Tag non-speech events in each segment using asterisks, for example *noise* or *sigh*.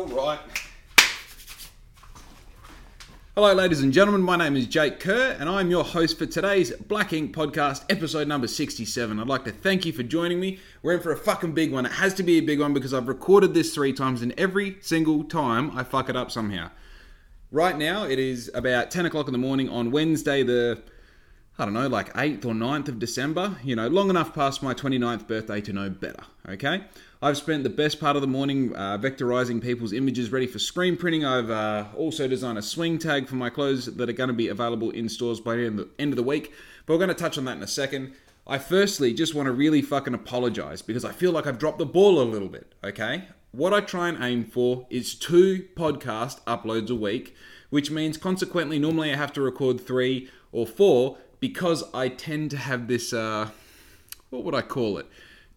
All right. Hello, ladies and gentlemen. My name is Jake Kerr, and I'm your host for today's Black Ink podcast, episode number 67. I'd like to thank you for joining me. We're in for a fucking big one. It has to be a big one because I've recorded this three times, and every single time I fuck it up somehow. Right now, it is about 10 o'clock in the morning on Wednesday, the I don't know, like 8th or 9th of December, you know, long enough past my 29th birthday to know better, okay? I've spent the best part of the morning uh, vectorizing people's images ready for screen printing. I've uh, also designed a swing tag for my clothes that are going to be available in stores by the end of the week, but we're going to touch on that in a second. I firstly just want to really fucking apologize because I feel like I've dropped the ball a little bit, okay? What I try and aim for is two podcast uploads a week, which means consequently, normally I have to record three or four because I tend to have this, uh, what would I call it?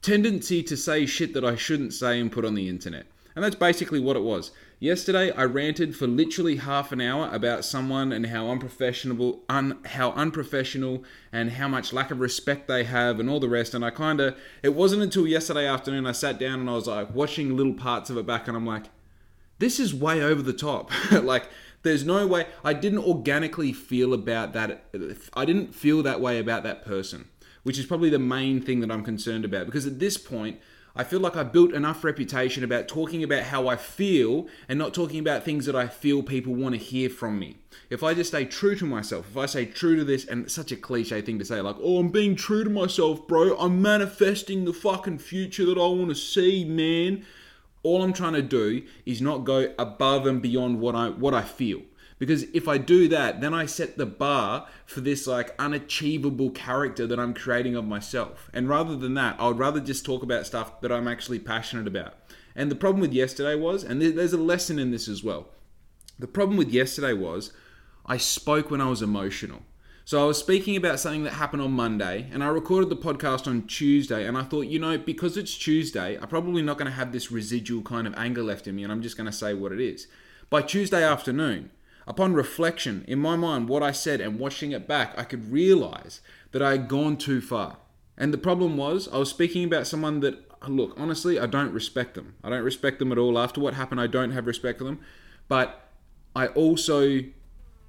Tendency to say shit that I shouldn't say and put on the internet. And that's basically what it was. Yesterday, I ranted for literally half an hour about someone and how unprofessional, un, how unprofessional, and how much lack of respect they have, and all the rest. And I kind of, it wasn't until yesterday afternoon I sat down and I was like watching little parts of it back, and I'm like, this is way over the top. *laughs* like, there's no way I didn't organically feel about that. I didn't feel that way about that person, which is probably the main thing that I'm concerned about because at this point, I feel like I built enough reputation about talking about how I feel and not talking about things that I feel people want to hear from me. If I just stay true to myself, if I say true to this, and it's such a cliche thing to say, like, oh, I'm being true to myself, bro, I'm manifesting the fucking future that I want to see, man all I'm trying to do is not go above and beyond what I what I feel. Because if I do that, then I set the bar for this like unachievable character that I'm creating of myself. And rather than that, I would rather just talk about stuff that I'm actually passionate about. And the problem with yesterday was, and there's a lesson in this as well. The problem with yesterday was I spoke when I was emotional. So I was speaking about something that happened on Monday, and I recorded the podcast on Tuesday, and I thought, you know, because it's Tuesday, I'm probably not going to have this residual kind of anger left in me, and I'm just going to say what it is. By Tuesday afternoon, upon reflection, in my mind, what I said and watching it back, I could realize that I had gone too far. And the problem was, I was speaking about someone that, look, honestly, I don't respect them. I don't respect them at all. After what happened, I don't have respect for them. But I also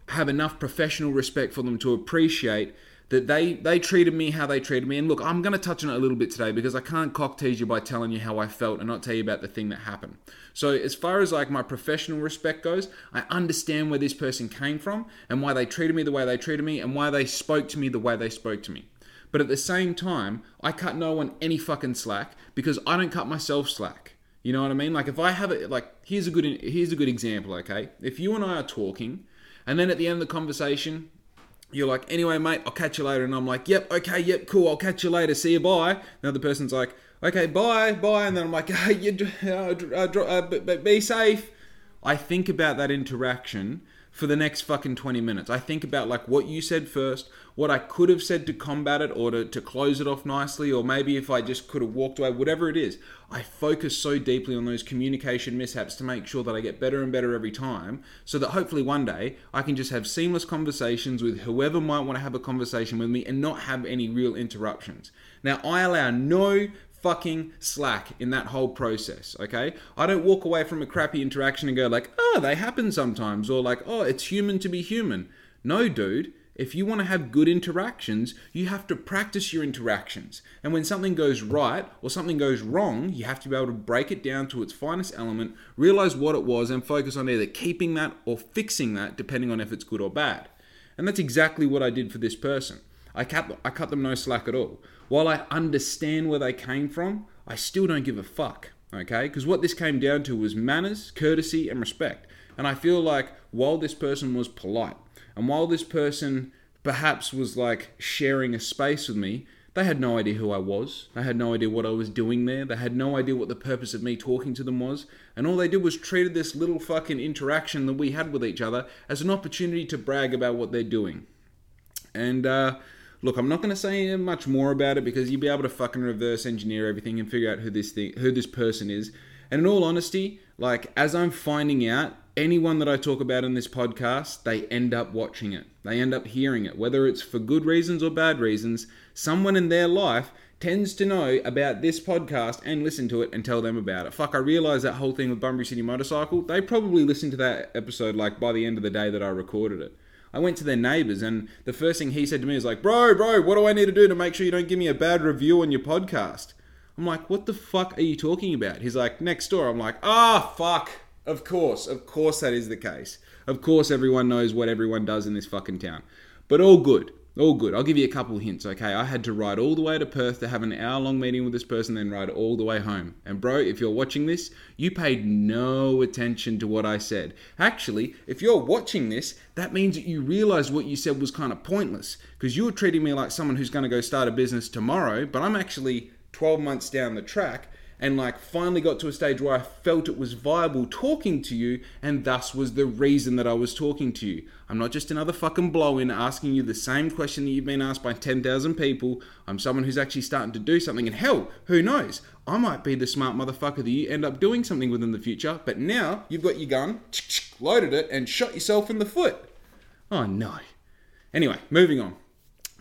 have enough professional respect for them to appreciate that they they treated me how they treated me. And look, I'm going to touch on it a little bit today because I can't cock tease you by telling you how I felt and not tell you about the thing that happened. So as far as like my professional respect goes, I understand where this person came from and why they treated me the way they treated me and why they spoke to me the way they spoke to me. But at the same time, I cut no one any fucking slack because I don't cut myself slack. You know what I mean? Like if I have it, like here's a good here's a good example. Okay, if you and I are talking and then at the end of the conversation, you're like, anyway, mate, I'll catch you later. And I'm like, yep, okay, yep, cool, I'll catch you later. See you, bye. The other person's like, okay, bye, bye. And then I'm like, *laughs* hey, you, uh, uh, uh, be safe. I think about that interaction for the next fucking 20 minutes. I think about like what you said first, what I could have said to combat it or to, to close it off nicely, or maybe if I just could have walked away, whatever it is. I focus so deeply on those communication mishaps to make sure that I get better and better every time so that hopefully one day I can just have seamless conversations with whoever might want to have a conversation with me and not have any real interruptions. Now, I allow no fucking slack in that whole process, okay? I don't walk away from a crappy interaction and go like, "Oh, they happen sometimes," or like, "Oh, it's human to be human." No, dude. If you want to have good interactions, you have to practice your interactions. And when something goes right or something goes wrong, you have to be able to break it down to its finest element, realize what it was, and focus on either keeping that or fixing that, depending on if it's good or bad. And that's exactly what I did for this person. I cut, I cut them no slack at all. While I understand where they came from, I still don't give a fuck, okay? Because what this came down to was manners, courtesy, and respect. And I feel like while this person was polite, and while this person perhaps was like sharing a space with me, they had no idea who I was. They had no idea what I was doing there. They had no idea what the purpose of me talking to them was. And all they did was treated this little fucking interaction that we had with each other as an opportunity to brag about what they're doing. And uh, Look, I'm not going to say much more about it because you'll be able to fucking reverse engineer everything and figure out who this thing, who this person is. And in all honesty, like as I'm finding out, anyone that I talk about in this podcast, they end up watching it. They end up hearing it, whether it's for good reasons or bad reasons. Someone in their life tends to know about this podcast and listen to it and tell them about it. Fuck, I realized that whole thing with Bunbury City Motorcycle. They probably listened to that episode like by the end of the day that I recorded it. I went to their neighbors and the first thing he said to me was like, "Bro, bro, what do I need to do to make sure you don't give me a bad review on your podcast?" I'm like, "What the fuck are you talking about?" He's like, "Next door." I'm like, "Ah, fuck. Of course. Of course that is the case. Of course everyone knows what everyone does in this fucking town." But all good. All good. I'll give you a couple hints, okay? I had to ride all the way to Perth to have an hour long meeting with this person, then ride all the way home. And, bro, if you're watching this, you paid no attention to what I said. Actually, if you're watching this, that means that you realized what you said was kind of pointless because you were treating me like someone who's going to go start a business tomorrow, but I'm actually 12 months down the track and like finally got to a stage where I felt it was viable talking to you, and thus was the reason that I was talking to you. I'm not just another fucking blow in asking you the same question that you've been asked by 10,000 people. I'm someone who's actually starting to do something, and hell, who knows? I might be the smart motherfucker that you end up doing something with in the future, but now you've got your gun, loaded it, and shot yourself in the foot. Oh no. Anyway, moving on.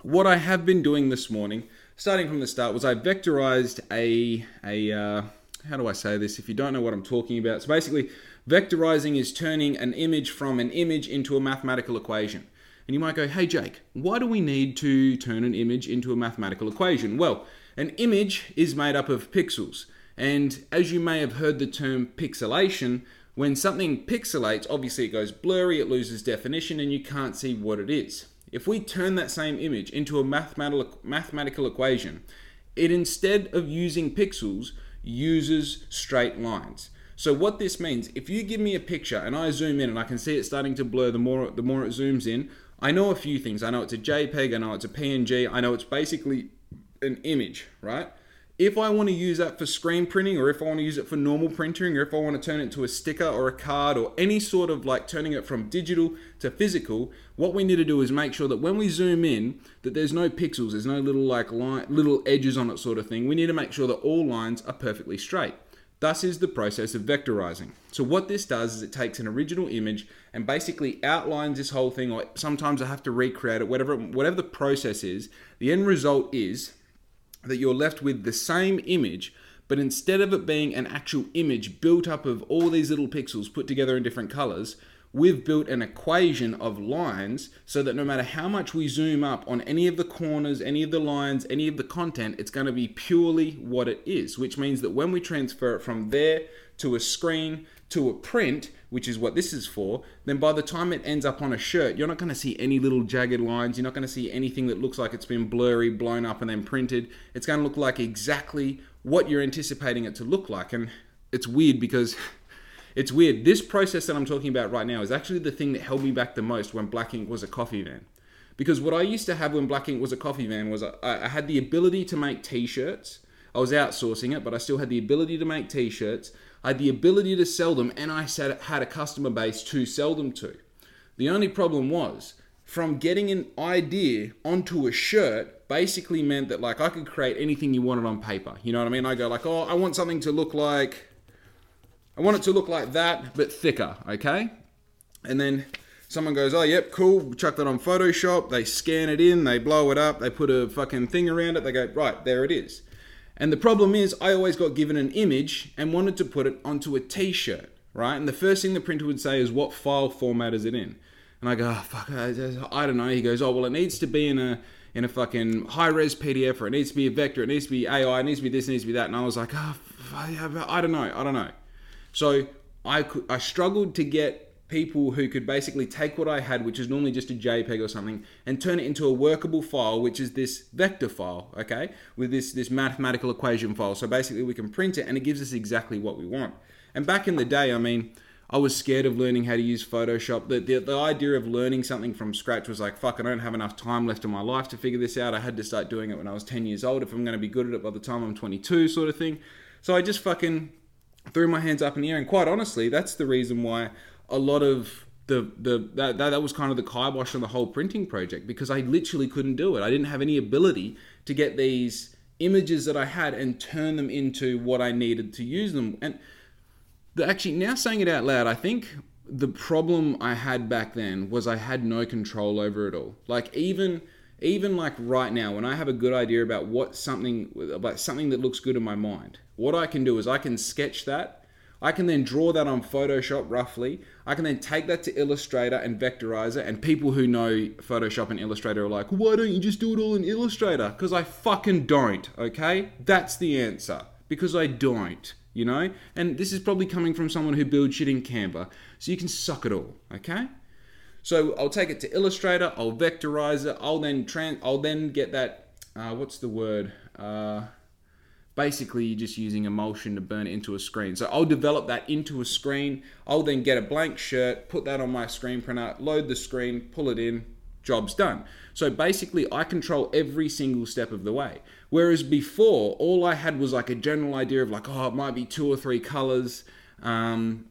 What I have been doing this morning starting from the start was I vectorized a a uh, how do I say this? If you don't know what I'm talking about, so basically, vectorizing is turning an image from an image into a mathematical equation. And you might go, hey Jake, why do we need to turn an image into a mathematical equation? Well, an image is made up of pixels. And as you may have heard the term pixelation, when something pixelates, obviously it goes blurry, it loses definition, and you can't see what it is. If we turn that same image into a mathematical, mathematical equation, it instead of using pixels, uses straight lines. So what this means, if you give me a picture and I zoom in and I can see it starting to blur the more the more it zooms in, I know a few things. I know it's a JPEG, I know it's a PNG, I know it's basically an image, right? If I want to use that for screen printing or if I want to use it for normal printing or if I want to turn it into a sticker or a card or any sort of like turning it from digital to physical, what we need to do is make sure that when we zoom in that there's no pixels, there's no little like line, little edges on it sort of thing. We need to make sure that all lines are perfectly straight. Thus is the process of vectorizing. So what this does is it takes an original image and basically outlines this whole thing or sometimes I have to recreate it, whatever whatever the process is. The end result is that you're left with the same image, but instead of it being an actual image built up of all these little pixels put together in different colors, we've built an equation of lines so that no matter how much we zoom up on any of the corners, any of the lines, any of the content, it's going to be purely what it is, which means that when we transfer it from there to a screen to a print, which is what this is for, then by the time it ends up on a shirt, you're not going to see any little jagged lines. You're not going to see anything that looks like it's been blurry, blown up, and then printed. It's going to look like exactly what you're anticipating it to look like. And it's weird because *laughs* it's weird. This process that I'm talking about right now is actually the thing that held me back the most when Black Ink was a coffee van. Because what I used to have when Black Ink was a coffee van was I, I had the ability to make t shirts. I was outsourcing it, but I still had the ability to make t shirts. I had the ability to sell them, and I had a customer base to sell them to. The only problem was, from getting an idea onto a shirt basically meant that like I could create anything you wanted on paper. You know what I mean? I go like, oh, I want something to look like, I want it to look like that, but thicker, okay? And then someone goes, oh, yep, cool, chuck that on Photoshop, they scan it in, they blow it up, they put a fucking thing around it, they go, right, there it is. And the problem is, I always got given an image and wanted to put it onto a t shirt, right? And the first thing the printer would say is, What file format is it in? And I go, oh, fuck, I don't know. He goes, Oh, well, it needs to be in a in a fucking high res PDF or it needs to be a vector, it needs to be AI, it needs to be this, it needs to be that. And I was like, oh, I don't know, I don't know. So I, I struggled to get people who could basically take what I had, which is normally just a JPEG or something, and turn it into a workable file, which is this vector file, okay, with this, this mathematical equation file. So basically we can print it and it gives us exactly what we want. And back in the day, I mean, I was scared of learning how to use Photoshop. The, the, the idea of learning something from scratch was like, fuck, I don't have enough time left in my life to figure this out. I had to start doing it when I was 10 years old if I'm going to be good at it by the time I'm 22, sort of thing. So I just fucking threw my hands up in the air. And quite honestly, that's the reason why a lot of the the that, that, was kind of the kibosh on the whole printing project because I literally couldn't do it. I didn't have any ability to get these images that I had and turn them into what I needed to use them. And the, actually, now saying it out loud, I think the problem I had back then was I had no control over it all. Like even even like right now, when I have a good idea about what something, about something that looks good in my mind, what I can do is I can sketch that. I can then draw that on Photoshop roughly. I can then take that to Illustrator and vectorize it. And people who know Photoshop and Illustrator are like, why don't you just do it all in Illustrator? Because I fucking don't, okay? That's the answer. Because I don't, you know? And this is probably coming from someone who builds shit in Canva. So you can suck it all, okay? So I'll take it to Illustrator, I'll vectorize it, I'll then trans, I'll then get that, uh, what's the word? Uh, basically you're just using emulsion to burn it into a screen. So I'll develop that into a screen. I'll then get a blank shirt, put that on my screen printer, load the screen, pull it in, job's done. So basically I control every single step of the way. Whereas before, all I had was like a general idea of like, oh, it might be two or three colors. Um,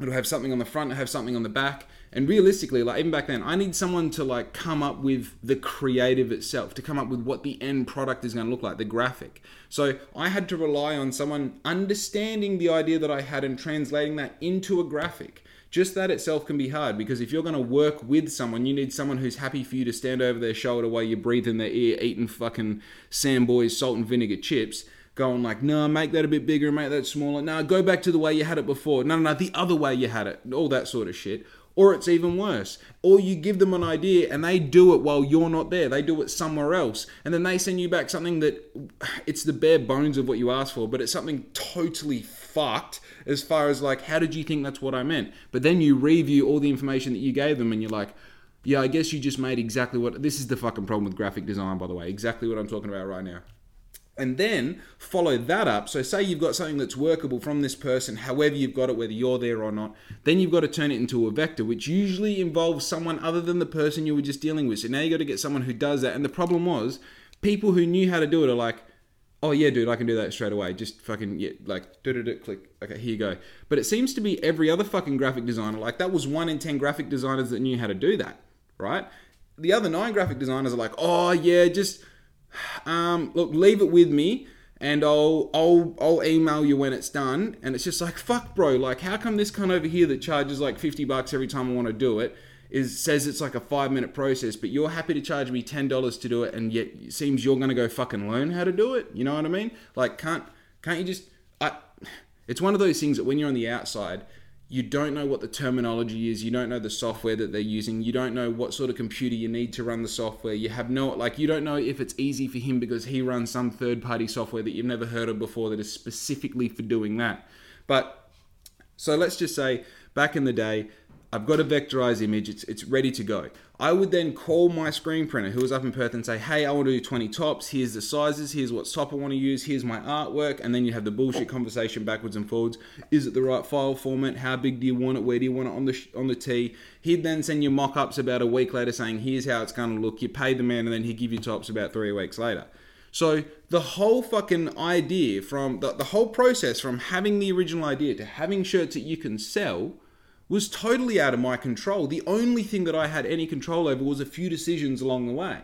it'll have something on the front, it'll have something on the back. And realistically, like even back then, I need someone to like come up with the creative itself, to come up with what the end product is going to look like, the graphic. So I had to rely on someone understanding the idea that I had and translating that into a graphic. Just that itself can be hard because if you're going to work with someone, you need someone who's happy for you to stand over their shoulder while you breathe in their ear, eating fucking Samboys salt and vinegar chips going like, no, make that a bit bigger, make that smaller. No, go back to the way you had it before. No, no, no, the other way you had it. All that sort of shit. Or it's even worse. Or you give them an idea and they do it while you're not there. They do it somewhere else. And then they send you back something that *sighs* it's the bare bones of what you asked for, but it's something totally fucked as far as like, how did you think that's what I meant? But then you review all the information that you gave them and you're like, yeah, I guess you just made exactly what. This is the fucking problem with graphic design, by the way. Exactly what I'm talking about right now and then follow that up. So, say you've got something that's workable from this person, however you've got it, whether you're there or not, then you've got to turn it into a vector, which usually involves someone other than the person you were just dealing with. So, now you got to get someone who does that. And the problem was, people who knew how to do it are like, oh, yeah, dude, I can do that straight away. Just fucking, yeah, like, do do click. Okay, here you go. But it seems to be every other fucking graphic designer, like, that was one in 10 graphic designers that knew how to do that, right? The other nine graphic designers are like, oh, yeah, just um, look, leave it with me and I'll I'll I'll email you when it's done. And it's just like fuck, bro. Like, how come this cunt over here that charges like fifty bucks every time I want to do it is says it's like a five minute process, but you're happy to charge me ten dollars to do it, and yet it seems you're gonna go fucking learn how to do it. You know what I mean? Like, can't can't you just? I. It's one of those things that when you're on the outside, you don't know what the terminology is. You don't know the software that they're using. You don't know what sort of computer you need to run the software. You have no like you don't know if it's easy for him because he runs some third party software that you've never heard of before that is specifically for doing that. But so let's just say back in the day I've got a vectorized image, it's, it's ready to go. I would then call my screen printer who was up in Perth and say, hey, I want to do 20 tops, here's the sizes, here's what top I want to use, here's my artwork, and then you have the bullshit conversation backwards and forwards. Is it the right file format? How big do you want it? Where do you want it on the, on the T? He'd then send you mock-ups about a week later saying, here's how it's going to look. You pay the man and then he'd give you tops about three weeks later. So the whole fucking idea from, the, the whole process from having the original idea to having shirts that you can sell – was totally out of my control. The only thing that I had any control over was a few decisions along the way.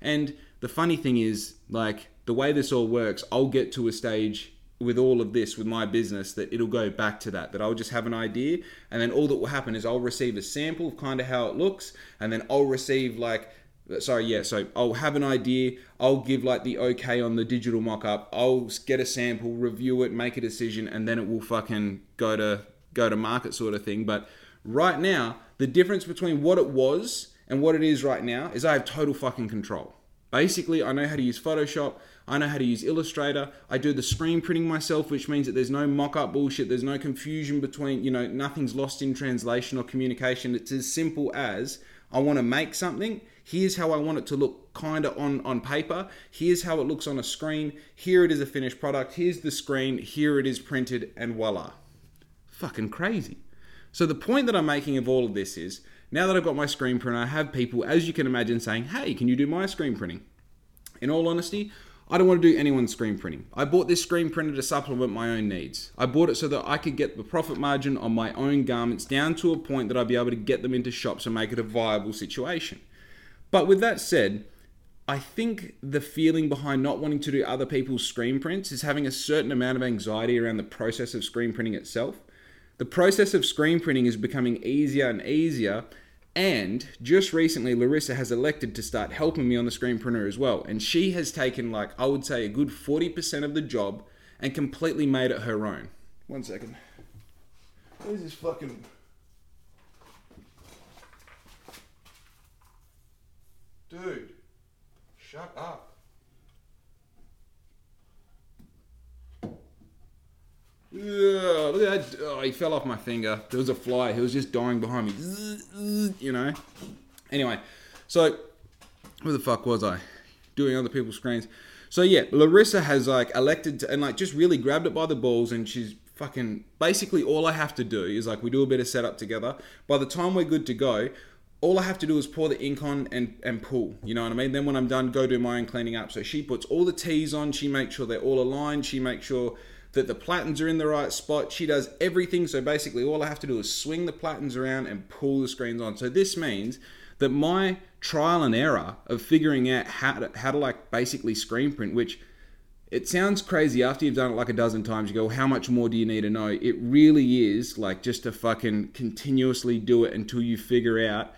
And the funny thing is, like, the way this all works, I'll get to a stage with all of this with my business that it'll go back to that that I'll just have an idea and then all that will happen is I'll receive a sample of kind of how it looks and then I'll receive like sorry yeah so I'll have an idea I'll give like the okay on the digital mock-up I'll get a sample review it make a decision and then it will fucking go to go to market sort of thing. But right now, the difference between what it was and what it is right now is I have total fucking control. Basically, I know how to use Photoshop. I know how to use Illustrator. I do the screen printing myself, which means that there's no mock up bullshit. There's no confusion between, you know, nothing's lost in translation or communication. It's as simple as I want to make something. Here's how I want it to look kind of on, on paper. Here's how it looks on a screen. Here it is a finished product. Here's the screen. Here it is printed, and voila fucking crazy. So the point that I'm making of all of this is now that I've got my screen printer, I have people, as you can imagine, saying, hey, can you do my screen printing? In all honesty, I don't want to do anyone's screen printing. I bought this screen printer to supplement my own needs. I bought it so that I could get the profit margin on my own garments down to a point that I'd be able to get them into shops and make it a viable situation. But with that said, I think the feeling behind not wanting to do other people's screen prints is having a certain amount of anxiety around the process of screen printing itself. The process of screen printing is becoming easier and easier And just recently, Larissa has elected to start helping me on the screen printer as well. And she has taken, like, I would say, a good 40% of the job and completely made it her own. One second. Where's this fucking. Dude, shut up. Yeah, look at that. He fell off my finger. There was a fly. He was just dying behind me. You know? Anyway, so where the fuck was I? Doing other people's screens. So yeah, Larissa has like elected to, and like just really grabbed it by the balls and she's fucking basically all I have to do is like we do a bit of setup together. By the time we're good to go, all I have to do is pour the ink on and, and pull. You know what I mean? Then when I'm done, go do my own cleaning up. So she puts all the T's on, she makes sure they're all aligned, she makes sure that the platens are in the right spot. She does everything. So basically, all I have to do is swing the platens around and pull the screens on. So this means that my trial and error of figuring out how to, how to like basically screen print, which it sounds crazy after you've done it like a dozen times. You go, how much more do you need to know? It really is like just to fucking continuously do it until you figure out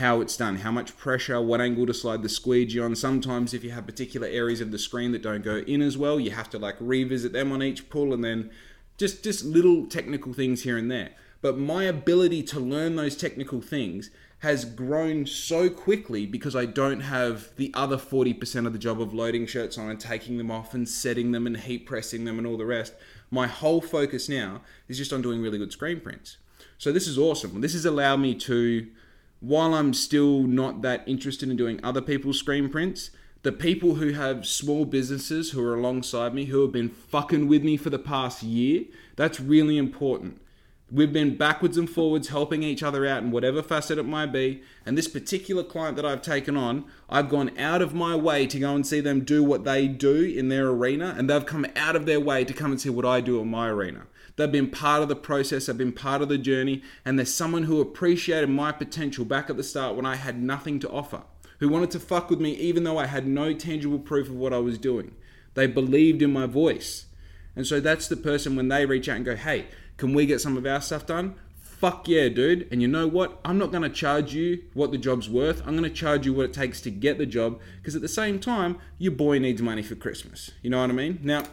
how it's done, how much pressure, what angle to slide the squeegee on. Sometimes, if you have particular areas of the screen that don't go in as well, you have to like revisit them on each pull and then just just little technical things here and there. But my ability to learn those technical things has grown so quickly because I don't have the other 40% of the job of loading shirts on and taking them off and setting them and heat pressing them and all the rest. My whole focus now is just on doing really good screen prints. So this is awesome. This has allowed me to while I'm still not that interested in doing other people's screen prints, the people who have small businesses who are alongside me, who have been fucking with me for the past year, that's really important. We've been backwards and forwards helping each other out in whatever facet it might be. And this particular client that I've taken on, I've gone out of my way to go and see them do what they do in their arena, and they've come out of their way to come and see what I do in my arena. They've been part of the process, they've been part of the journey, and there's someone who appreciated my potential back at the start when I had nothing to offer, who wanted to fuck with me even though I had no tangible proof of what I was doing. They believed in my voice. And so that's the person when they reach out and go, hey, can we get some of our stuff done? Fuck yeah, dude. And you know what? I'm not going to charge you what the job's worth. I'm going to charge you what it takes to get the job because at the same time, your boy needs money for Christmas. You know what I mean? Now,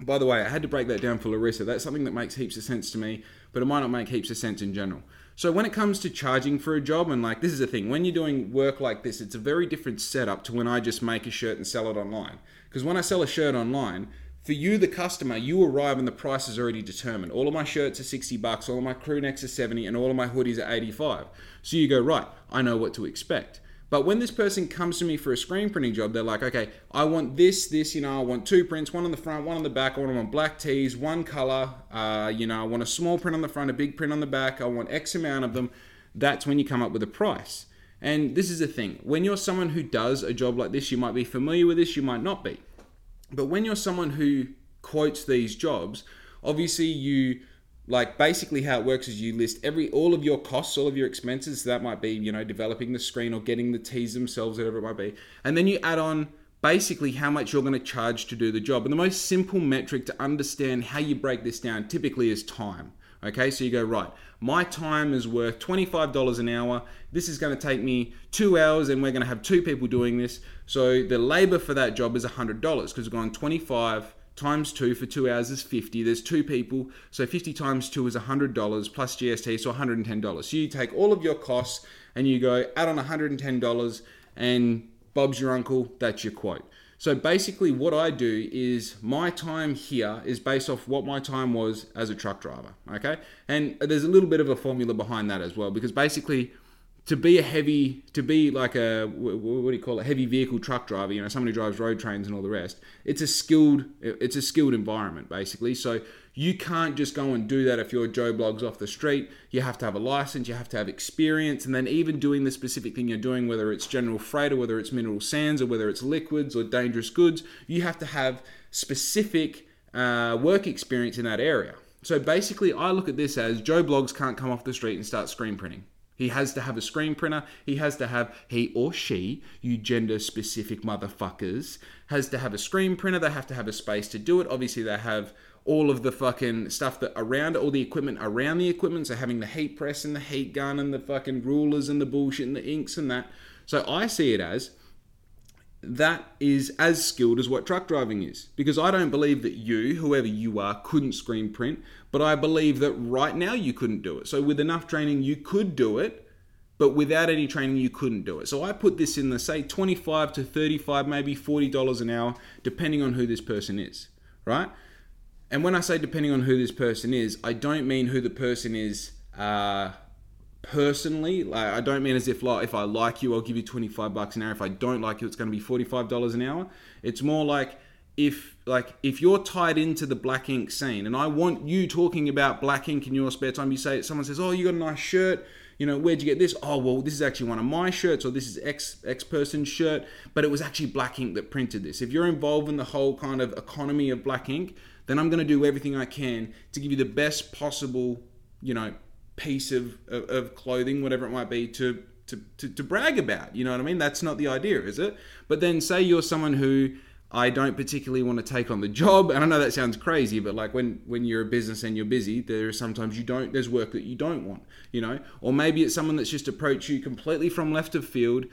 by the way, I had to break that down for Larissa. That's something that makes heaps of sense to me, but it might not make heaps of sense in general. So when it comes to charging for a job, and like this is the thing, when you're doing work like this, it's a very different setup to when I just make a shirt and sell it online. Because when I sell a shirt online, for you, the customer, you arrive and the price is already determined. All of my shirts are 60 bucks, all of my crew necks are 70, and all of my hoodies are 85. So you go, right, I know what to expect. But when this person comes to me for a screen printing job, they're like, okay, I want this, this, you know, I want two prints, one on the front, one on the back. I want them on black tees, one color. Uh, you know, I want a small print on the front, a big print on the back. I want X amount of them. That's when you come up with a price. And this is the thing when you're someone who does a job like this, you might be familiar with this, you might not be. But when you're someone who quotes these jobs, obviously you like basically how it works is you list every all of your costs all of your expenses. So that might be you know developing the screen or getting the tees themselves whatever it might be. And then you add on basically how much you're going to charge to do the job. And the most simple metric to understand how you break this down typically is time okay? So you go right my time is worth $25 an hour. This is going to take me two hours and we're going to have two people doing this so the labor for that job is $100 because we're going 25 times 2 for 2 hours is 50 there's two people so 50 times 2 is $100 plus gst so $110 so you take all of your costs and you go add on $110 and bob's your uncle that's your quote. So basically what i do is my time here is based off what my time was as a truck driver okay? And there's a little bit of a formula behind that as well because basically to be a heavy, to be like a what do you call it, heavy vehicle truck driver, you know, someone who drives road trains and all the rest. It's a skilled, it's a skilled environment basically. So you can't just go and do that if you're Joe Bloggs off the street. You have to have a license, you have to have experience, and then even doing the specific thing you're doing, whether it's general freight or whether it's mineral sands or whether it's liquids or dangerous goods, you have to have specific uh, work experience in that area. So basically, I look at this as Joe Bloggs can't come off the street and start screen printing. He has to have a screen printer. He has to have, he or she, you gender specific motherfuckers, has to have a screen printer. They have to have a space to do it. Obviously, they have all of the fucking stuff that around all the equipment around the equipment. So having the heat press and the heat gun and the fucking rulers and the bullshit and the inks and that. So I see it as that is as skilled as what truck driving is. Because I don't believe that you, whoever you are, couldn't screen print, but I believe that right now you couldn't do it. So with enough training, you could do it, but without any training, you couldn't do it. So I put this in the say 25 to 35, maybe $40 an hour, depending on who this person is, right? And when I say depending on who this person is, I don't mean who the person is. Uh, personally like i don't mean as if like if i like you i'll give you 25 bucks an hour. If i don't like you it's going to be $45 an hour. It's more like if like if you're tied into the black ink scene and i want you talking about black ink in your spare time you say someone says oh you got a nice shirt. You know where'd you get this? Oh well this is actually one of my shirts or this is x x person's shirt. But it was actually black ink that printed this. If you're involved in the whole kind of economy of black ink then i'm going to do everything i can to give you the best possible you know piece of, of, of clothing, whatever it might be, to, to, to, to brag about. You know what I mean? That's not the idea, is it? But then say you're someone who I don't particularly want to take on the job. And I know that sounds crazy, but like when when you're a business and you're busy, there are sometimes you don't there's work that you don't want, you know? Or maybe it's someone that's just approached you completely from left of field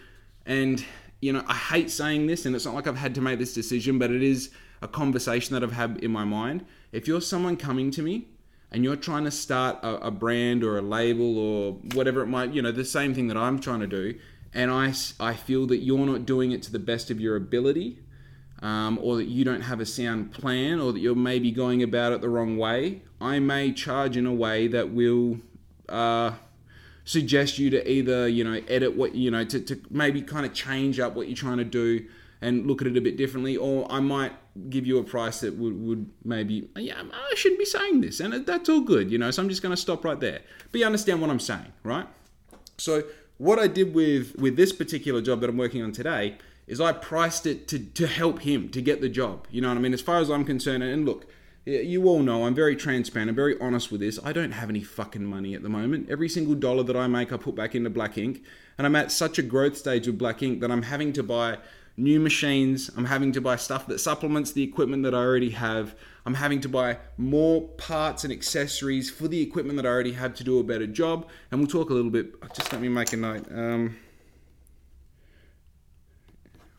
and you know, I hate saying this and it's not like I've had to make this decision, but it is a conversation that I've had in my mind. If you're someone coming to me and you're trying to start a, a, brand or a label or whatever it might, you know, the same thing that I'm trying to do, and I, I feel that you're not doing it to the best of your ability, um, or that you don't have a sound plan, or that you're maybe going about it the wrong way, I may charge in a way that will uh, suggest you to either, you know, edit what, you know, to, to maybe kind of change up what you're trying to do and look at it a bit differently, or I might give you a price that would, would maybe, yeah, I shouldn't be saying this, and that's all good, you know, so I'm just going to stop right there. But you understand what I'm saying, right? So, what I did with, with this particular job that I'm working on today is I priced it to, to help him to get the job, you know what I mean? As far as I'm concerned, and look, you all know I'm very transparent, very honest with this. I don't have any fucking money at the moment. Every single dollar that I make, I put back into Black Ink, and I'm at such a growth stage with Black Ink that I'm having to buy new machines. I'm having to buy stuff that supplements the equipment that I already have. I'm having to buy more parts and accessories for the equipment that I already have to do a better job. And we'll talk a little bit. Just let me make a note. Um,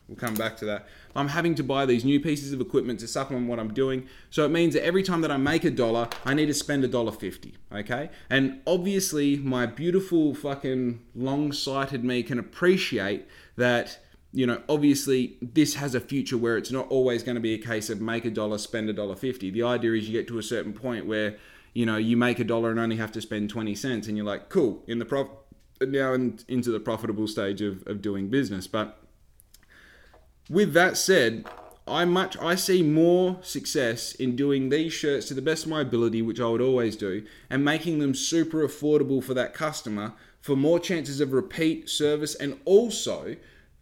we'll come back to that. I'm having to buy these new pieces of equipment to supplement what I'm doing. So it means that every time that I make a dollar, I need to spend a dollar fifty. Okay? And obviously, my beautiful fucking long sighted me can appreciate that you know, obviously this has a future where it's not always going to be a case of make a dollar, spend a dollar fifty. The idea is you get to a certain point where, you know, you make a dollar and only have to spend 20 cents and you're like, cool, in the prof now in, into the profitable stage of, of doing business. But with that said, I much I see more success in doing these shirts to the best of my ability, which I would always do, and making them super affordable for that customer for more chances of repeat service and also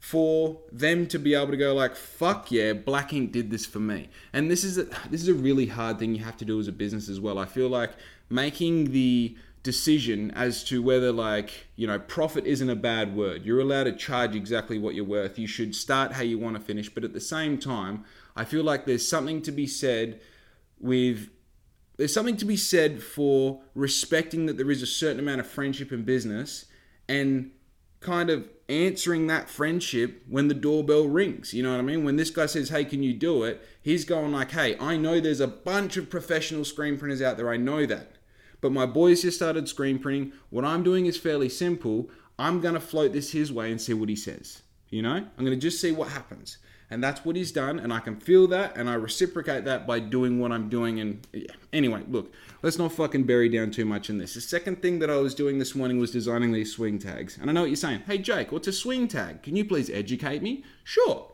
for them to be able to go like fuck yeah black ink did this for me. And this is a, this is a really hard thing you have to do as a business as well. I feel like making the decision as to whether like you know profit isn't a bad word. You're allowed to charge exactly what you're worth. You should start how you want to finish. But at the same time i feel like there's something to be said with there's something to be said for respecting that there is a certain amount of friendship in business and kind of answering that friendship when the doorbell rings. You know what I mean? When this guy says, Hey, can you do it? He's going like, Hey, I know there's a bunch of professional screen printers out there. I know that. But my boys just started screen printing. What I'm doing is fairly simple. I'm going to float this his way and see what he says. You know, I'm going to just see what happens. And that's what he's done. And I can feel that. And I reciprocate that by doing what I'm doing. And yeah. anyway, look, let's not fucking bury down too much in this. The second thing that I was doing this morning was designing these swing tags. And I know what you're saying. Hey, Jake, what's a swing tag? Can you please educate me? Sure.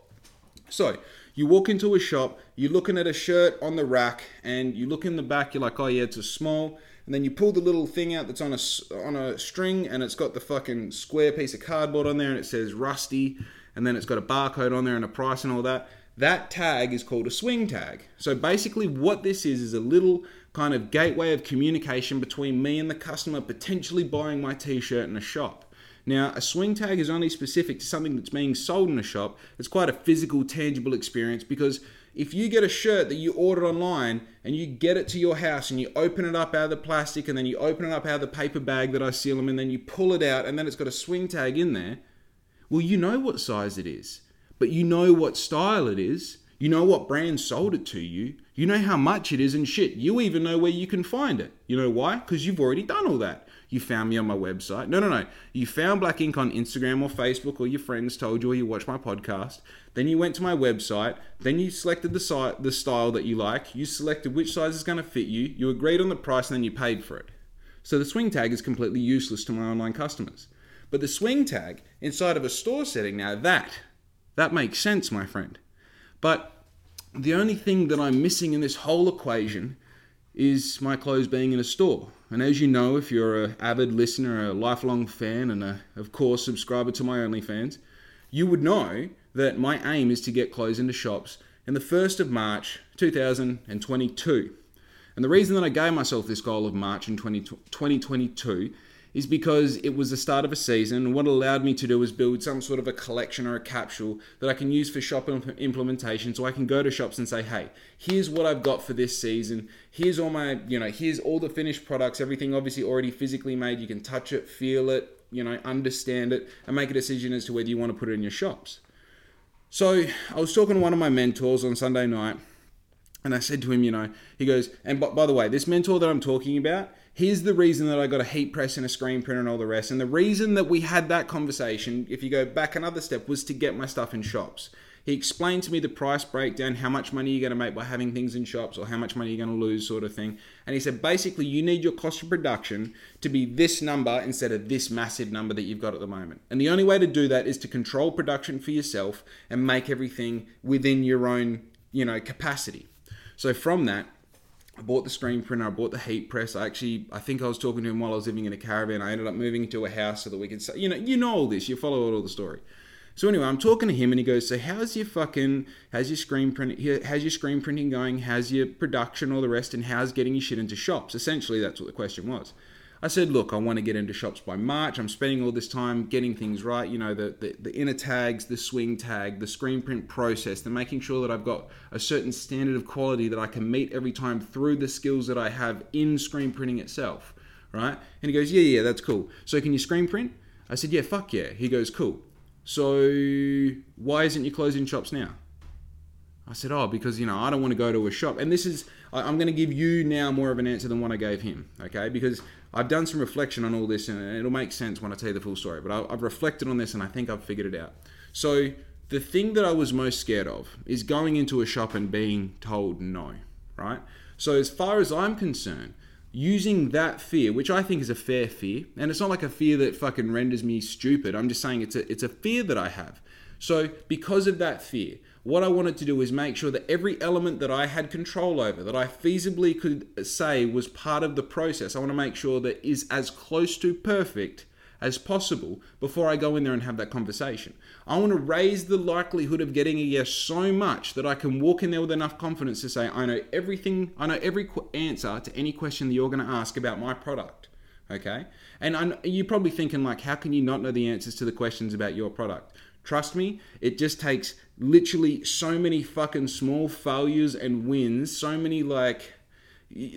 So, you walk into a shop, you're looking at a shirt on the rack, and you look in the back, you're like, oh yeah, it's a small. And then you pull the little thing out that's on a, on a string, and it's got the fucking square piece of cardboard on there, and it says Rusty and then it's got a barcode on there and a price and all that. That tag is called a swing tag. So basically, what this is is a little kind of gateway of communication between me and the customer potentially buying my t shirt in a shop. Now, a swing tag is only specific to something that's being sold in a shop. It's quite a physical, tangible experience because if you get a shirt that you ordered online and you get it to your house and you open it up out of the plastic and then you open it up out of the paper bag that I seal them and then you pull it out and then it's got a swing tag in there, well, you know what size it is, but you know what style it is. You know what brand sold it to you. You know how much it is and shit. You even know where you can find it. You know why? Because you've already done all that. You found me on my website. No, no, no. You found Black Ink on Instagram or Facebook or your friends told you or you watched my podcast. Then you went to my website. Then you selected the site, the style that you like. You selected which size is going to fit you. You agreed on the price and then you paid for it. So the swing tag is completely useless to my online customers. But the swing tag inside of a store setting now, that, that makes sense, my friend. But the only thing that I'm missing in this whole equation is my clothes being in a store. And as you know, if you're an avid listener, a lifelong fan, and a, of course, subscriber to my OnlyFans, you would know that my aim is to get clothes into shops in the 1st of March 2022. And the reason that I gave myself this goal of March in 20, 2022 is because it was the start of a season. What allowed me to do was build some sort of a collection or a capsule that I can use for shop implementation. So I can go to shops and say, hey, here's what I've got for this season. Here's all my, you know, here's all the finished products, everything obviously already physically made. You can touch it, feel it, you know, understand it, and make a decision as to whether you want to put it in your shops. So I was talking to one of my mentors on Sunday night. And I said to him, you know, he goes, and by the way, this mentor that I'm talking about, here's the reason that I got a heat press and a screen printer and all the rest. And the reason that we had that conversation, if you go back another step, was to get my stuff in shops. He explained to me the price breakdown, how much money you're going to make by having things in shops or how much money you're going to lose, sort of thing. And he said basically you need your cost of production to be this number instead of this massive number that you've got at the moment. And the only way to do that is to control production for yourself and make everything within your own, you know, capacity. So from that, I bought the screen printer, I bought the heat press. I actually, I think I was talking to him while I was living in a caravan. I ended up moving into a house so that we could, you know, you know all this. You follow all the story. So anyway, I'm talking to him and he goes, "So how's your fucking, how's your screen printing, how's your screen printing going? How's your production, all the rest, and how's getting your shit into shops?" Essentially, that's what the question was. I said, look, I want to get into shops by March. I'm spending all this time getting things right. You know, the, the, the inner tags, the swing tag, the screen print process, the making sure that I've got a certain standard of quality that I can meet every time through the skills that I have in screen printing itself. Right? And he goes, yeah, yeah, that's cool. So can you screen print? I said, yeah, fuck yeah. He goes, cool. So why isn't you closing shops now? I said, oh, because, you know, I don't want to go to a shop. And this is, I'm going to give you now more of an answer than what I gave him, okay? Because I've done some reflection on all this and it'll make sense when I tell you the full story. But I've reflected on this and I think I've figured it out. So the thing that I was most scared of is going into a shop and being told no, right? So as far as I'm concerned, using that fear, which I think is a fair fear, and it's not like a fear that fucking renders me stupid. I'm just saying it's a it's a fear that I have. So because of that fear, what I wanted to do is make sure that every element that I had control over, that I feasibly could say was part of the process, I want to make sure that is as close to perfect as possible before I go in there and have that conversation. I want to raise the likelihood of getting a yes so much that I can walk in there with enough confidence to say, I know everything, I know every answer to any question that you're going to ask about my product. Okay? And I'm, you're probably thinking, like, how can you not know the answers to the questions about your product? Trust me, it just takes literally so many fucking small failures and wins, so many like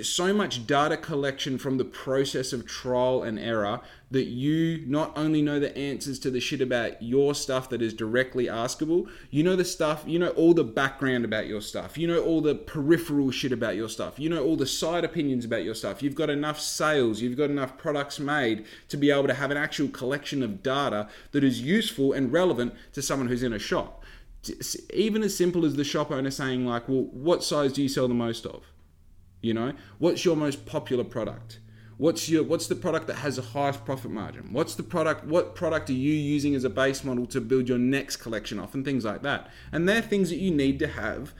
so much data collection from the process of trial and error that you not only know the answers to the shit about your stuff that is directly askable, you know the stuff, you know all the background about your stuff, you know all the peripheral shit about your stuff, you know all the side opinions about your stuff. You've got enough sales, you've got enough products made to be able to have an actual collection of data that is useful and relevant to someone who's in a shop. Even as simple as the shop owner saying, like, well, what size do you sell the most of? You know, what's your most popular product? What's your what's the product that has the highest profit margin? What's the product what product are you using as a base model to build your next collection off and things like that? And they're things that you need to have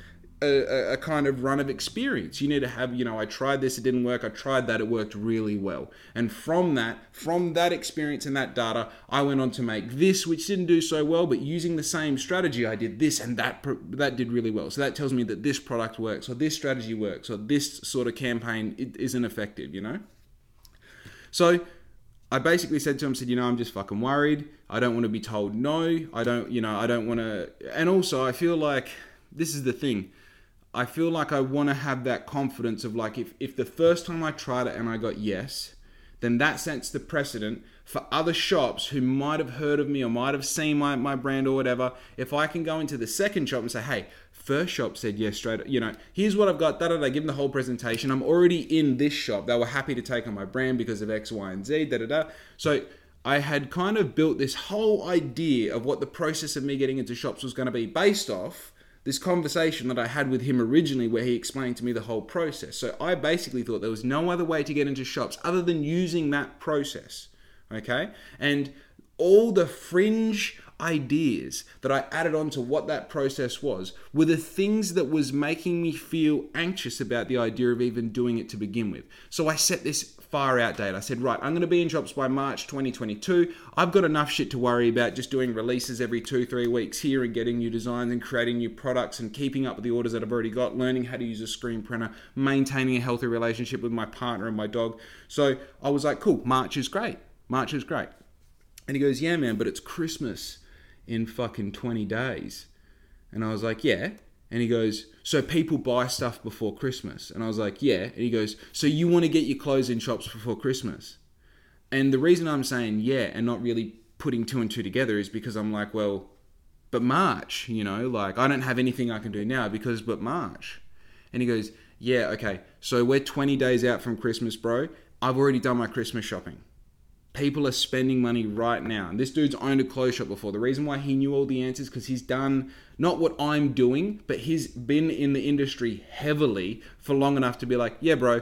a, a, kind of run of experience. You need to have, you know, I tried this, it didn't work. I tried that, it worked really well. And from that, from that experience and that data, I went on to make this, which didn't do so well, but using the same strategy, I did this, and that that did really well. So that tells me that this product works, or this strategy works, or this sort of campaign isn't effective. You know. So I basically said to him, said, you know, I'm just fucking worried. I don't want to be told no. I don't, you know, I don't want to. And also, I feel like this is the thing I feel like I want to have that confidence of like if, if the first time I tried it and I got yes, then that sets the precedent for other shops who might have heard of me or might have seen my, my brand or whatever. If I can go into the second shop and say, hey, first shop said yes straight, you know, here's what I've got, da da da, give them the whole presentation. I'm already in this shop. They were happy to take on my brand because of X, Y, and Z, da da da. So I had kind of built this whole idea of what the process of me getting into shops was going to be based off this conversation that I had with him originally, where he explained to me the whole process. So I basically thought there was no other way to get into shops other than using that process. Okay? And all the fringe ideas that I added on to what that process was were the things that was making me feel anxious about the idea of even doing it to begin with. So I set this far out date. I said, right, I'm going to be in shops by March 2022. I've got enough shit to worry about just doing releases every two, three weeks here and getting new designs and creating new products and keeping up with the orders that I've already got, learning how to use a screen printer, maintaining a healthy relationship with my partner and my dog. So I was like, cool, March is great. March is great. And he goes, yeah, man, but it's Christmas in fucking 20 days. And I was like, yeah. And he goes, So people buy stuff before Christmas? And I was like, Yeah. And he goes, So you want to get your clothes in shops before Christmas? And the reason I'm saying yeah and not really putting two and two together is because I'm like, Well, but March, you know, like I don't have anything I can do now because, but March. And he goes, Yeah, okay. So we're 20 days out from Christmas, bro. I've already done my Christmas shopping people are spending money right now. And this dude's owned a clothes shop before. The reason why he knew all the answers because he's done not what I'm doing, but he's been in the industry heavily for long enough to be like, yeah, bro,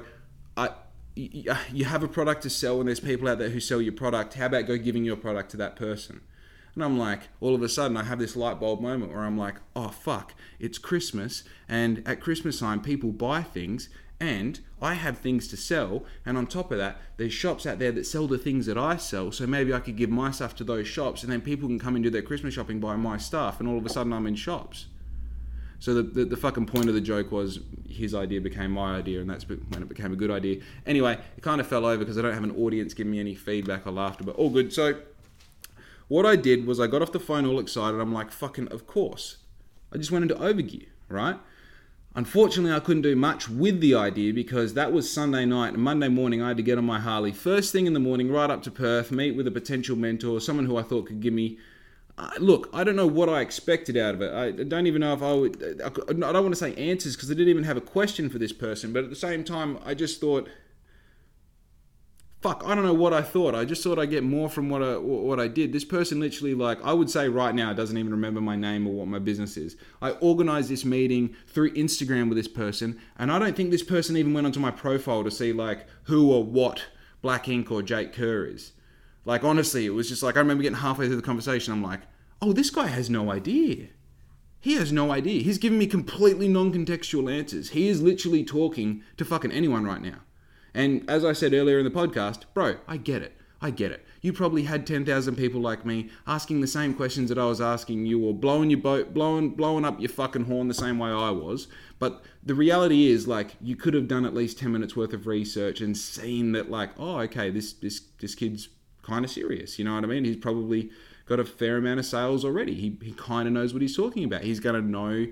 I uh, you have a product to sell and there's people out there who sell your product. How about go giving your product to that person? And I'm like, all of a sudden, I have this light bulb moment where I'm like, oh, fuck, it's Christmas. And at Christmas time, people buy things and I have things to sell, and on top of that, there's shops out there that sell the things that I sell. So maybe I could give my stuff to those shops, and then people can come and do their Christmas shopping, buy my stuff, and all of a sudden I'm in shops. So the, the, the, fucking point of the joke was his idea became my idea, and that's when it became a good idea. Anyway, it kind of fell over because I don't have an audience giving me any feedback or laughter, but all good. So what I did was I got off the phone all excited. I'm like, fucking, of course. I just went into overgear, right? Unfortunately, I couldn't do much with the idea because that was Sunday night and Monday morning I had to get on my Harley first thing in the morning, right up to Perth, meet with a potential mentor, someone who I thought could give me. Uh, look, I don't know what I expected out of it. I don't even know if I would. I don't want to say answers because I didn't even have a question for this person, but at the same time, I just thought fuck, I don't know what I thought. I just thought I'd get more from what I, what I did. This person literally, like, I would say right now, doesn't even remember my name or what my business is. I organized this meeting through Instagram with this person, and I don't think this person even went onto my profile to see, like, who or what Black Ink or Jake Kerr is. Like, honestly, it was just like, I remember getting halfway through the conversation, I'm like, oh, this guy has no idea. He has no idea. He's giving me completely non contextual answers. He is literally talking to fucking anyone right now. And as I said earlier in the podcast, bro, I get it. I get it. You probably had 10,000 people like me asking the same questions that I was asking you or blowing your boat, blowing, blowing up your fucking horn the same way I was. But the reality is, like, you could have done at least 10 minutes worth of research and seen that, like, oh, okay, this, this, this kid's kind of serious. You know what I mean? He's probably got a fair amount of sales already. He, he kind of knows what he's talking about. He's going to know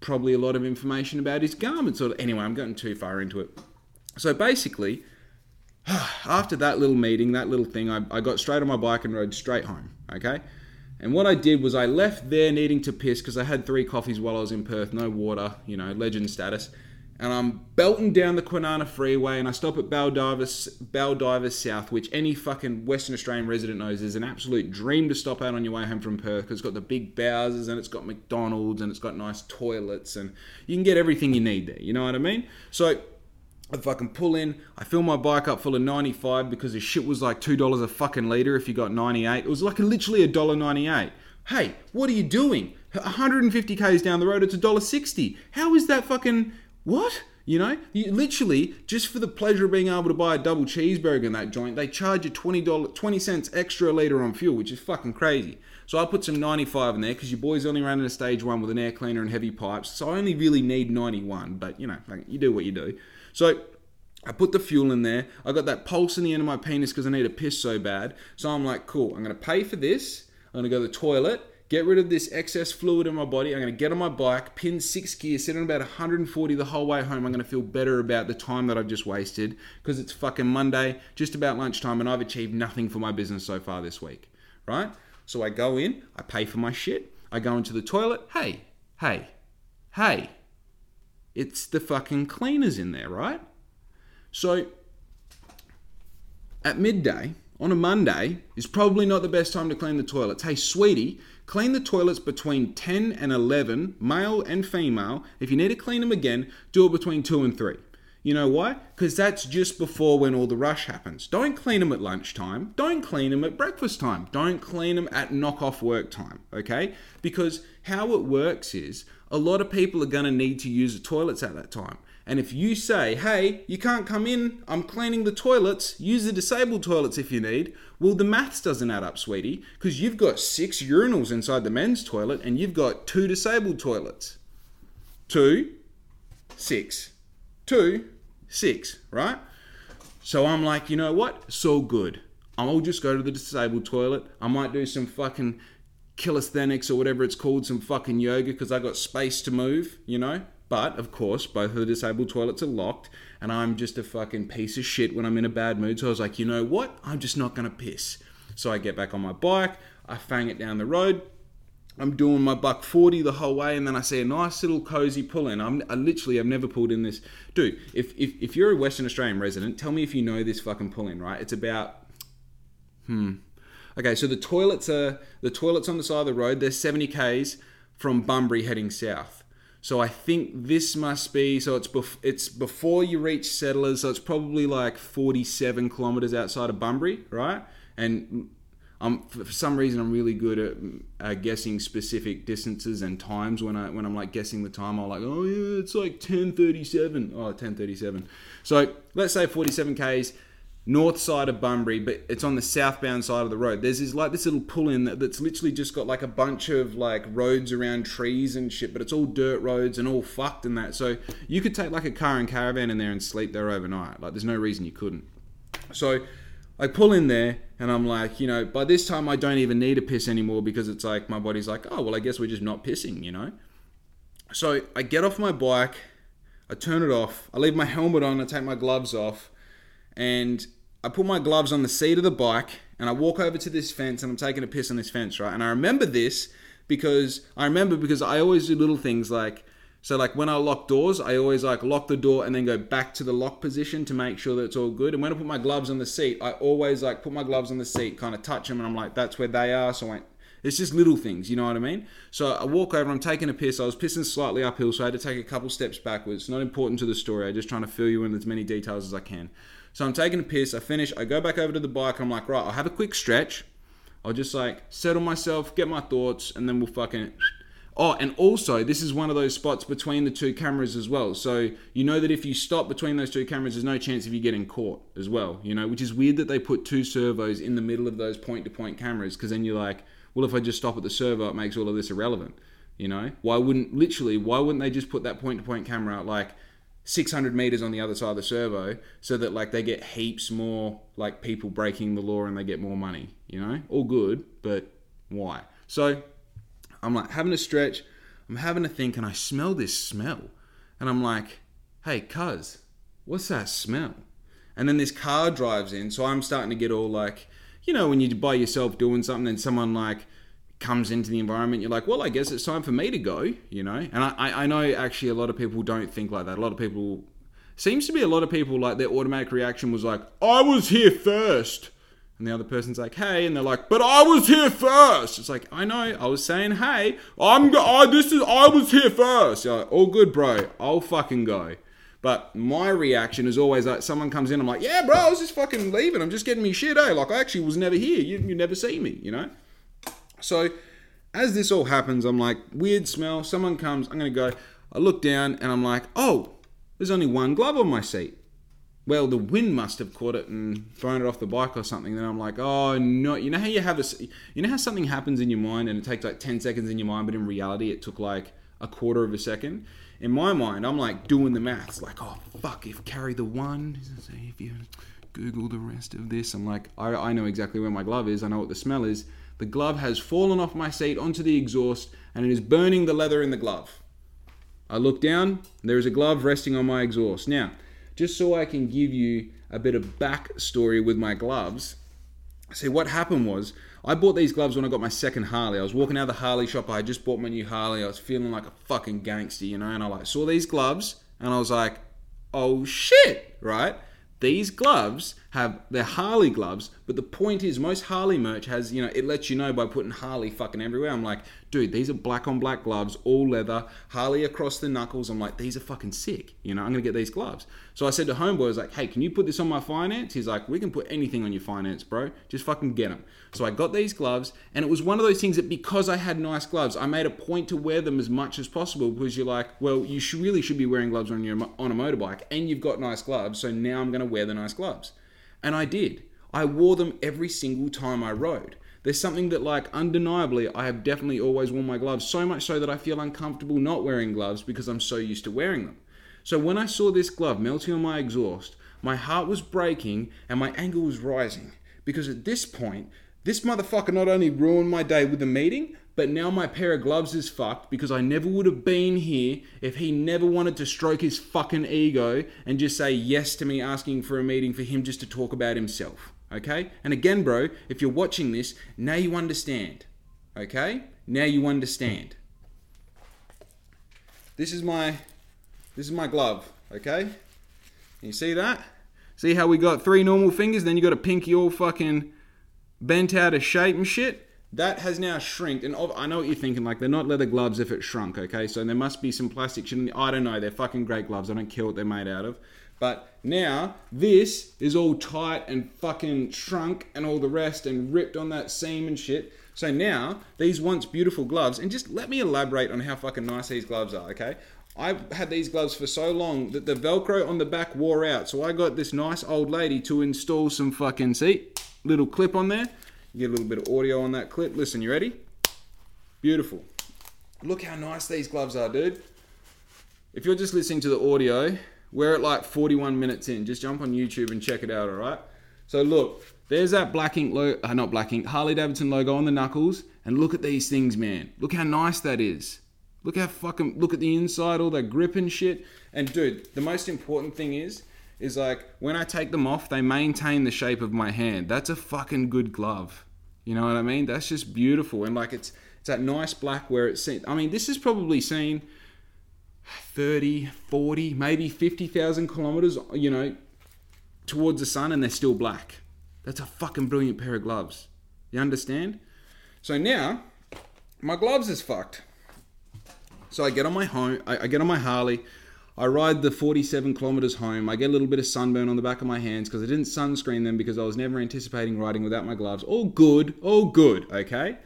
probably a lot of information about his garments. Or anyway, I'm getting too far into it. So basically, after that little meeting, that little thing, I, I got straight on my bike and rode straight home. Okay. And what I did was I left there needing to piss because I had three coffees while I was in Perth, no water, you know, legend status. And I'm belting down the Kwinana Freeway and I stop at Baldivis, South, which any fucking Western Australian resident knows is an absolute dream to stop out on your way home from Perth because it's got the big Bowsers and it's got McDonald's and it's got nice toilets and you can get everything you need there. You know what I mean? So I fucking pull in, I fill my bike up full of 95 because the shit was like $2 a fucking litre if you got 98. It was like literally a dollar 98. Hey, what are you doing? 150 k's down the road, it's a dollar 60. How is that fucking what? You know, you literally just for the pleasure of being able to buy a double cheeseburger in that joint, they charge you twenty dollars, twenty cents extra a liter on fuel, which is fucking crazy. So I put some ninety five in there because your boy's only running a stage one with an air cleaner and heavy pipes, so I only really need ninety one. But you know, you do what you do. So I put the fuel in there. I got that pulse in the end of my penis because I need to piss so bad. So I'm like, cool, I'm going to pay for this. I'm going to go to the toilet, get rid of this excess fluid in my body. I'm going to get on my bike, pin six gears, sit on about 140 the whole way home. I'm going to feel better about the time that I've just wasted because it's fucking Monday, just about lunchtime, and I've achieved nothing for my business so far this week, right? So I go in, I pay for my shit, I go into the toilet. Hey, hey, hey, it's the fucking cleaners in there, right? So at midday, on a Monday is probably not the best time to clean the toilets. Hey, sweetie, clean the toilets between 10 and 11, male and female. If you need to clean them again, do it between 2 and 3. You know why? Because that's just before when all the rush happens. Don't clean them at lunchtime. Don't clean them at breakfast time. Don't clean them at knock off work time, okay? Because how it works is a lot of people are going to need to use the toilets at that time. And if you say, hey, you can't come in, I'm cleaning the toilets, use the disabled toilets if you need, well, the maths doesn't add up, sweetie, because you've got six urinals inside the men's toilet and you've got two disabled toilets. Two, six. Two, six, right? So I'm like, you know what? So good. I'll just go to the disabled toilet. I might do some fucking calisthenics or whatever it's called, some fucking yoga because I got space to move, you know? But of course, both of the disabled toilets are locked, and I'm just a fucking piece of shit when I'm in a bad mood. So I was like, you know what? I'm just not gonna piss. So I get back on my bike, I fang it down the road. I'm doing my buck 40 the whole way, and then I see a nice little cozy pull in. I'm I literally, I've never pulled in this. Dude, if, if, if you're a Western Australian resident, tell me if you know this fucking pull in, right? It's about, hmm. Okay, so the toilets are, the toilets on the side of the road, they're 70 Ks from Bunbury heading south. So I think this must be so it's bef- it's before you reach Settlers, so it's probably like 47 kilometers outside of Bunbury, right? And I'm for some reason I'm really good at uh, guessing specific distances and times when I when I'm like guessing the time. I'm like, oh yeah, it's like 10:37. Oh, 10:37. So let's say 47 k's north side of Bunbury, but it's on the southbound side of the road. There's this like this little pull in that, that's literally just got like a bunch of like roads around trees and shit, but it's all dirt roads and all fucked and that. So you could take like a car and caravan in there and sleep there overnight. Like there's no reason you couldn't. So I pull in there and I'm like, you know, by this time I don't even need to piss anymore because it's like my body's like, oh well, I guess we're just not pissing, you know. So I get off my bike, I turn it off, I leave my helmet on, I take my gloves off, and I put my gloves on the seat of the bike and I walk over to this fence and I'm taking a piss on this fence, right? And I remember this because I remember because I always do little things like so like when I lock doors, I always like lock the door and then go back to the lock position to make sure that it's all good. And when I put my gloves on the seat, I always like put my gloves on the seat, kind of touch them, and I'm like, that's where they are. So I, went, it's just little things, you know what I mean? So I walk over, I'm taking a piss. I was pissing slightly uphill, so I had to take a couple steps backwards. Not important to the story. I'm just trying to fill you in as many details as I can. So I'm taking a piss. I finish. I go back over to the bike. I'm like, right, I'll have a quick stretch. I'll just like settle myself, get my thoughts, and then we'll fucking. Oh, and also, this is one of those spots between the two cameras as well. So you know that if you stop between those two cameras, there's no chance of you getting caught as well. You know, which is weird that they put two servos in the middle of those point-to-point cameras because then you're like, well, if I just stop at the servo, it makes all of this irrelevant. You know, why wouldn't literally? Why wouldn't they just put that point-to-point camera out like? 600 meters on the other side of the servo so that like they get heaps more like people breaking the law and they get more money you know? All good but why? So i'm like having a stretch i'm having a think and i smell this smell and i'm like hey cuz what's that smell? And then this car drives in so i'm starting to get all like you know when you're by yourself doing something and someone like comes into the environment, you're like, well, I guess it's time for me to go, you know? And I, I know actually a lot of people don't think like that. A lot of people, seems to be a lot of people like their automatic reaction was like, I was here first. And the other person's like, hey, and they're like, but I was here first. It's like, I know, I was saying, hey, I'm, I, this is, I was here first. You're like, all good, bro. I'll fucking go. But my reaction is always like, someone comes in, I'm like, yeah, bro, I was just fucking leaving. I'm just getting me shit, eh? Like, I actually was never here. You, you never see me, you know? So as this all happens, I'm like, weird smell. Someone comes, I'm going to go. I look down and I'm like, oh, there's only one glove on my seat. Well, the wind must have caught it and thrown it off the bike or something. Then I'm like, oh no, you know how you have a, you know how something happens in your mind and it takes like 10 seconds in your mind, but in reality it took like a quarter of a second. In my mind, I'm like doing the maths, like, oh fuck, if carry the one, if you Google the rest of this. I'm like, I, I know exactly where my glove is. I know what the smell is. The glove has fallen off my seat onto the exhaust and it is burning the leather in the glove. I look down, there is a glove resting on my exhaust. Now, just so I can give you a bit of backstory with my gloves, see what happened was I bought these gloves when I got my second Harley. I was walking out of the Harley shop. I just bought my new Harley. I was feeling like a fucking gangster, you know. And I like saw these gloves, and I was like, "Oh shit!" Right? These gloves have they're Harley gloves, but the point is most Harley merch has you know it lets you know by putting Harley fucking everywhere. I'm like, dude, these are black on black gloves, all leather, Harley across the knuckles. I'm like, these are fucking sick. You know, I'm gonna get these gloves. So I said to homeboy, I was like, hey, can you put this on my finance? He's like, we can put anything on your finance, bro. Just fucking get them. So I got these gloves, and it was one of those things that because I had nice gloves, I made a point to wear them as much as possible because you're like, well, you should, really should be wearing gloves on your on a motorbike, and you've got nice gloves. So now I'm gonna wear the nice gloves. And I did. I wore them every single time I rode. There's something that, like, undeniably, I have definitely always worn my gloves, so much so that I feel uncomfortable not wearing gloves because I'm so used to wearing them. So when I saw this glove melting on my exhaust, my heart was breaking and my anger was rising. Because at this point, this motherfucker not only ruined my day with the meeting, but now my pair of gloves is fucked because I never would have been here if he never wanted to stroke his fucking ego and just say yes to me asking for a meeting for him just to talk about himself. Okay? And again, bro, if you're watching this, now you understand. Okay? Now you understand. This is my this is my glove, okay? You see that? See how we got three normal fingers, then you got a pinky all fucking bent out of shape and shit? that has now shrinked. And I know what you're thinking, like they're not leather gloves if it shrunk, okay? So there must be some plastic shit I don't know. They're fucking great gloves. I don't care what they're made out of. But now this is all tight and fucking shrunk and all the rest and ripped on that seam and shit. So now these once beautiful gloves, and just let me elaborate on how fucking nice these gloves are, okay? I've had these gloves for so long that the Velcro on the back wore out. So I got this nice old lady to install some fucking, see, little clip on there you get a little bit of audio on that clip. Listen, you ready? Beautiful. Look how nice these gloves are, dude. If you're just listening to the audio, we're at like 41 minutes in. Just jump on YouTube and check it out, all right? So look, there's that black ink logo, uh, not black ink, Harley Davidson logo on the knuckles. And look at these things, man. Look how nice that is. Look how fucking, look at the inside, all that grip and shit. And dude, the most important thing is, is like when I take them off, they maintain the shape of my hand. That's a fucking good glove. You know what I mean? That's just beautiful. And like it's it's that nice black where it's seen. I mean, this is probably seen 30, 40, maybe 50,000 kilometers, you know, towards the sun and they're still black. That's a fucking brilliant pair of gloves. You understand? So now, my gloves is fucked. So I get on my home, I, I get on my Harley, I ride the 47 kilometers home. I get a little bit of sunburn on the back of my hands because I didn't sunscreen them because I was never anticipating riding without my gloves. All good, all good, okay?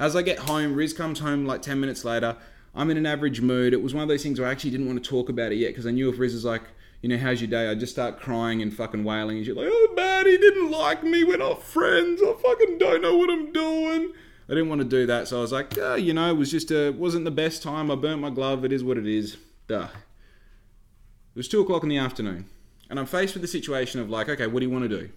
As I get home, Riz comes home like 10 minutes later. I'm in an average mood. It was one of those things where I actually didn't want to talk about it yet because I knew if Riz is like, you know, how's your day? I'd just start crying and fucking wailing and she's like, oh, bad, he didn't like me. We're not friends. I fucking don't know what I'm doing. I didn't want to do that, so I was like, oh, you know, it was just a, wasn't the best time. I burnt my glove. It is what it is. Duh. It was two o'clock in the afternoon, and I'm faced with the situation of like, okay, what do you want to do?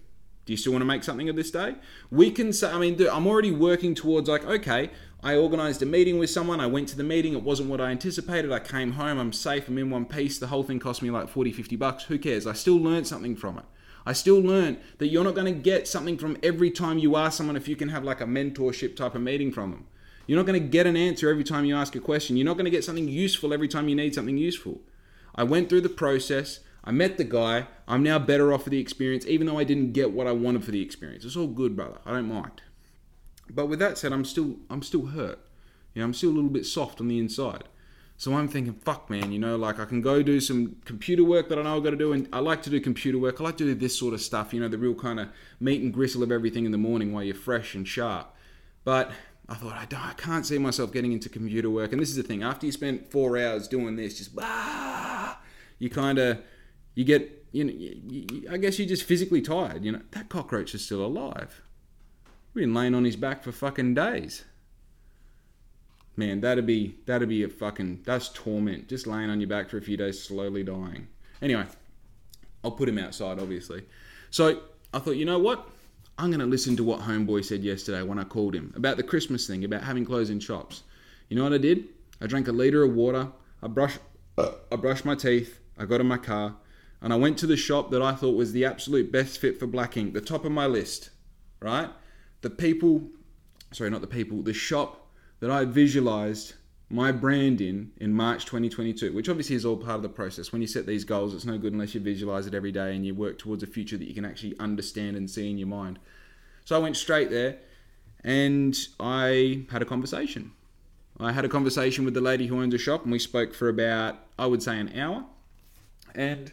Do you still want to make something of this day? We can say, I mean, I'm already working towards like, okay, I organized a meeting with someone. I went to the meeting. It wasn't what I anticipated. I came home. I'm safe. I'm in one piece. The whole thing cost me like 40, 50 bucks. Who cares? I still learned something from it. I still learned that you're not going to get something from every time you ask someone if you can have like a mentorship type of meeting from them. You're not going to get an answer every time you ask a question. You're not going to get something useful every time you need something useful. I went through the process. I met the guy. I'm now better off for the experience, even though I didn't get what I wanted for the experience. It's all good, brother. I don't mind. But with that said, I'm still I'm still hurt. You know, I'm still a little bit soft on the inside. So I'm thinking, fuck, man, you know, like I can go do some computer work that I know I've got to do. And I like to do computer work. I like to do this sort of stuff, you know, the real kind of meat and gristle of everything in the morning while you're fresh and sharp. But I thought, I, don't, I can't see myself getting into computer work. And this is the thing after you spend four hours doing this, just, ah, you kind of, you get, you know, you, you, I guess you're just physically tired. You know, that cockroach is still alive. We've been laying on his back for fucking days. Man, that'd be, that'd be a fucking, that's torment. Just laying on your back for a few days, slowly dying. Anyway, I'll put him outside, obviously. So I thought, you know what? I'm going to listen to what Homeboy said yesterday when I called him about the Christmas thing, about having clothes in shops. You know what I did? I drank a litre of water, I brushed, I brushed my teeth, I got in my car, and I went to the shop that I thought was the absolute best fit for Black Ink, the top of my list, right? The people, sorry, not the people, the shop that I visualized my brand in in March 2022, which obviously is all part of the process. When you set these goals, it's no good unless you visualize it every day and you work towards a future that you can actually understand and see in your mind. So I went straight there and I had a conversation. I had a conversation with the lady who owns a shop and we spoke for about, I would say, an hour. And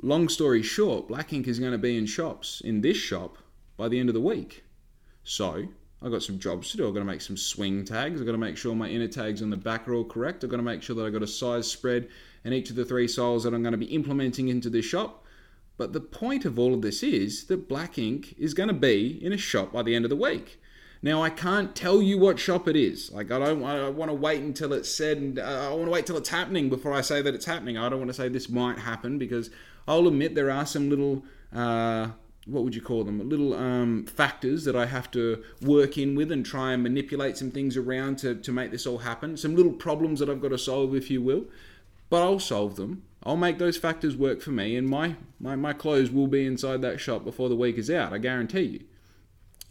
long story short, Black Ink is going to be in shops, in this shop, by the end of the week. So I've got some jobs to do. I've got to make some swing tags. I've got to make sure my inner tags on the back are all correct. I've got to make sure that I've got a size spread in each of the three soles that I'm going to be implementing into this shop. But the point of all of this is that Black Ink is going to be in a shop by the end of the week. Now I can't tell you what shop it is. Like I don't. I want to wait until it's said, and uh, I want to wait till it's happening before I say that it's happening. I don't want to say this might happen because I'll admit there are some little. Uh, what would you call them? Little um, factors that I have to work in with and try and manipulate some things around to, to make this all happen. Some little problems that I've got to solve, if you will. But I'll solve them. I'll make those factors work for me, and my, my, my clothes will be inside that shop before the week is out. I guarantee you.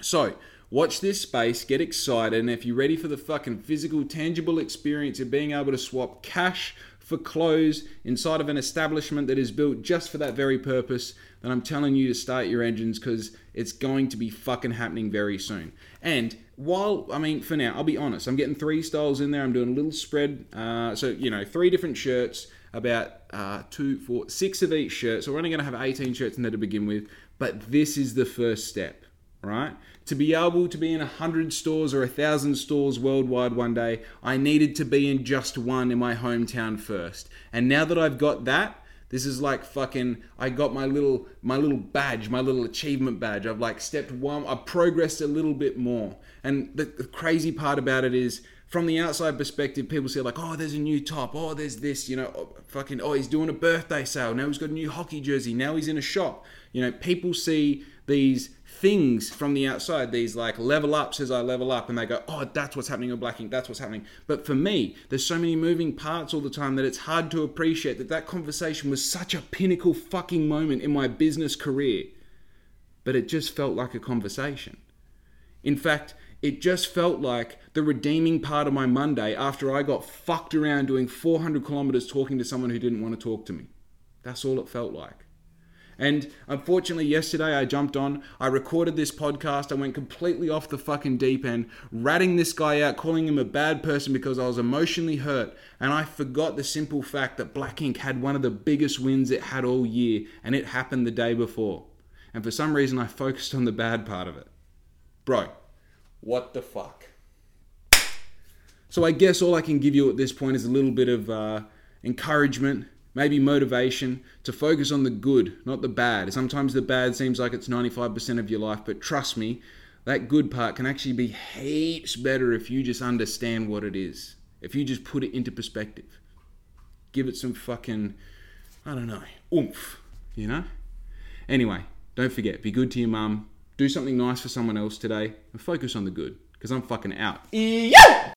So, watch this space, get excited, and if you're ready for the fucking physical, tangible experience of being able to swap cash for clothes inside of an establishment that is built just for that very purpose, then I'm telling you to start your engines because it's going to be fucking happening very soon. And while, I mean, for now, I'll be honest, I'm getting three styles in there. I'm doing a little spread. Uh, so, you know, three different shirts, about uh, two, four, six of each shirt. So we're only going to have 18 shirts in there to begin with. But this is the first step right? To be able to be in a hundred stores or a thousand stores worldwide one day, I needed to be in just one in my hometown first. And now that I've got that, this is like fucking I got my little my little badge, my little achievement badge. I've like stepped one, I've progressed a little bit more. And the, the crazy part about it is from the outside perspective, people say like, oh, there's a new top. Oh, there's this, you know, oh, fucking, oh, he's doing a birthday sale. Now he's got a new hockey jersey. Now he's in a shop. You know, people see these things from the outside, these like level ups as I level up, and they go, oh, that's what's happening on Black Ink, that's what's happening. But for me, there's so many moving parts all the time that it's hard to appreciate that that conversation was such a pinnacle fucking moment in my business career. But it just felt like a conversation. In fact, it just felt like the redeeming part of my Monday after I got fucked around doing 400 kilometers talking to someone who didn't want to talk to me. That's all it felt like. And unfortunately, yesterday I jumped on, I recorded this podcast, I went completely off the fucking deep end, ratting this guy out, calling him a bad person because I was emotionally hurt. And I forgot the simple fact that Black Ink had one of the biggest wins it had all year, and it happened the day before. And for some reason, I focused on the bad part of it. Bro, what the fuck? So I guess all I can give you at this point is a little bit of uh, encouragement maybe motivation to focus on the good, not the bad. Sometimes the bad seems like it's 95% of your life, but trust me, that good part can actually be heaps better if you just understand what it is. If you just put it into perspective. Give it some fucking, I don't know, oomph, you know? Anyway, don't forget, be good to your mum, do something nice for someone else today, and focus on the good, because I'm fucking out. Yeah!